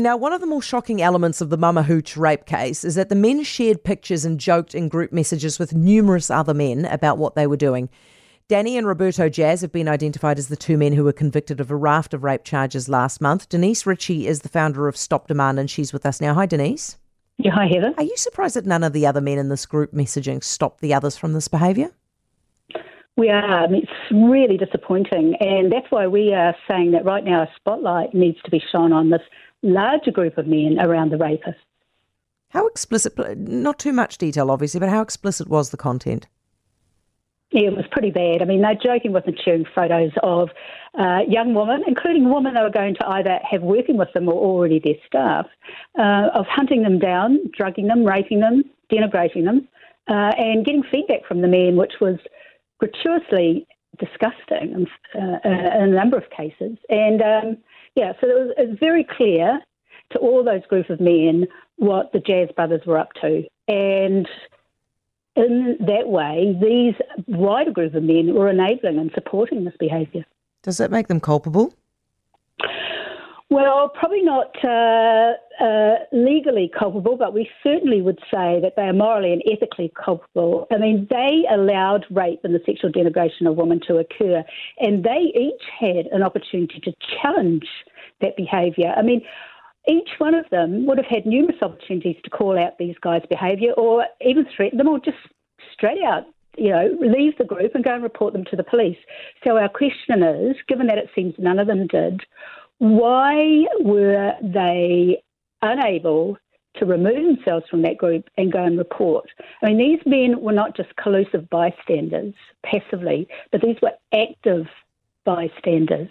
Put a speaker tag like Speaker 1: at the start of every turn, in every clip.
Speaker 1: Now, one of the more shocking elements of the Mama Hooch rape case is that the men shared pictures and joked in group messages with numerous other men about what they were doing. Danny and Roberto Jaz have been identified as the two men who were convicted of a raft of rape charges last month. Denise Ritchie is the founder of Stop Demand, and she's with us now. Hi, Denise.
Speaker 2: Yeah, hi, Heather.
Speaker 1: Are you surprised that none of the other men in this group messaging stopped the others from this behaviour?
Speaker 2: We are. It's really disappointing. And that's why we are saying that right now a spotlight needs to be shone on this larger group of men around the rapists.
Speaker 1: How explicit, not too much detail obviously, but how explicit was the content?
Speaker 2: Yeah, it was pretty bad. I mean, they're joking with and sharing photos of uh, young women, including women they were going to either have working with them or already their staff, uh, of hunting them down, drugging them, raping them, denigrating them, uh, and getting feedback from the men, which was gratuitously disgusting uh, in a number of cases. And um, yeah, so it was, it was very clear to all those group of men what the Jaz brothers were up to. And in that way, these wider group of men were enabling and supporting this behaviour.
Speaker 1: Does that make them culpable?
Speaker 2: Well, probably not uh, uh, legally culpable, but we certainly would say that they are morally and ethically culpable. I mean, they allowed rape and the sexual denigration of women to occur, and they each had an opportunity to challenge that behaviour. I mean, each one of them would have had numerous opportunities to call out these guys' behaviour or even threaten them or just straight out you know, leave the group and go and report them to the police. So our question is, given that it seems none of them did, why were they unable to remove themselves from that group and go and report? I mean, these men were not just collusive bystanders passively, but these were active bystanders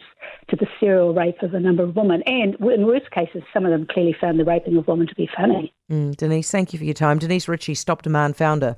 Speaker 2: to the serial rape of a number of women. And in worst cases, some of them clearly found the raping of women to be funny.
Speaker 1: Mm, Denise, thank you for your time. Denise Ritchie, Stop Demand founder.